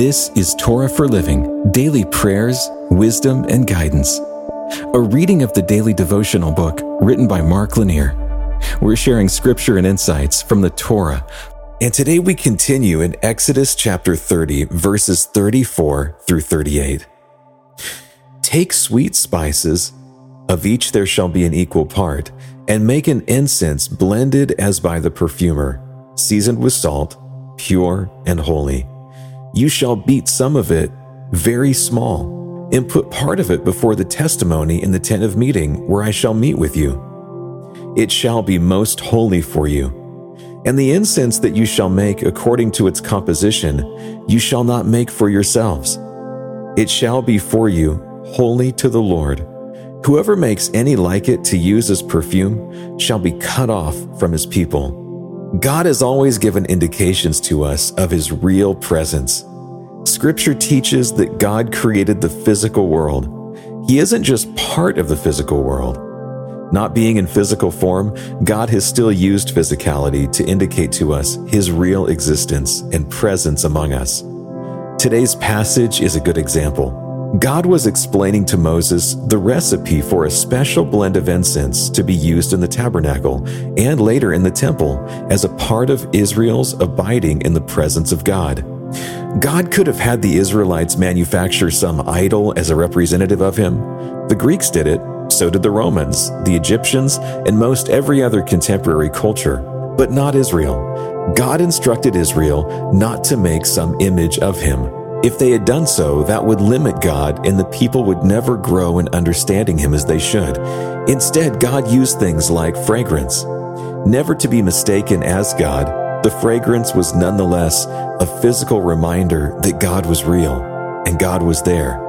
This is Torah for Living Daily Prayers, Wisdom, and Guidance. A reading of the daily devotional book written by Mark Lanier. We're sharing scripture and insights from the Torah. And today we continue in Exodus chapter 30, verses 34 through 38. Take sweet spices, of each there shall be an equal part, and make an incense blended as by the perfumer, seasoned with salt, pure and holy. You shall beat some of it very small, and put part of it before the testimony in the tent of meeting, where I shall meet with you. It shall be most holy for you. And the incense that you shall make according to its composition, you shall not make for yourselves. It shall be for you holy to the Lord. Whoever makes any like it to use as perfume shall be cut off from his people. God has always given indications to us of his real presence. Scripture teaches that God created the physical world. He isn't just part of the physical world. Not being in physical form, God has still used physicality to indicate to us his real existence and presence among us. Today's passage is a good example. God was explaining to Moses the recipe for a special blend of incense to be used in the tabernacle and later in the temple as a part of Israel's abiding in the presence of God. God could have had the Israelites manufacture some idol as a representative of him. The Greeks did it, so did the Romans, the Egyptians, and most every other contemporary culture, but not Israel. God instructed Israel not to make some image of him. If they had done so, that would limit God and the people would never grow in understanding Him as they should. Instead, God used things like fragrance. Never to be mistaken as God, the fragrance was nonetheless a physical reminder that God was real and God was there.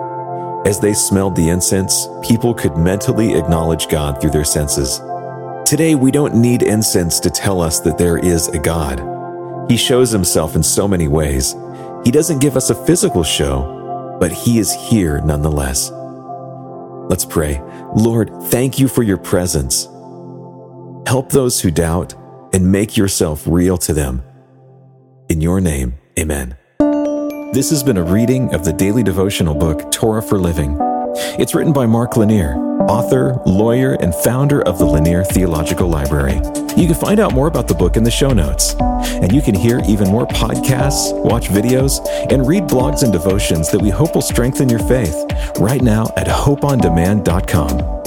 As they smelled the incense, people could mentally acknowledge God through their senses. Today, we don't need incense to tell us that there is a God. He shows himself in so many ways. He doesn't give us a physical show, but He is here nonetheless. Let's pray. Lord, thank you for your presence. Help those who doubt and make yourself real to them. In your name, amen. This has been a reading of the daily devotional book, Torah for Living. It's written by Mark Lanier, author, lawyer, and founder of the Lanier Theological Library. You can find out more about the book in the show notes. And you can hear even more podcasts, watch videos, and read blogs and devotions that we hope will strengthen your faith right now at hopeondemand.com.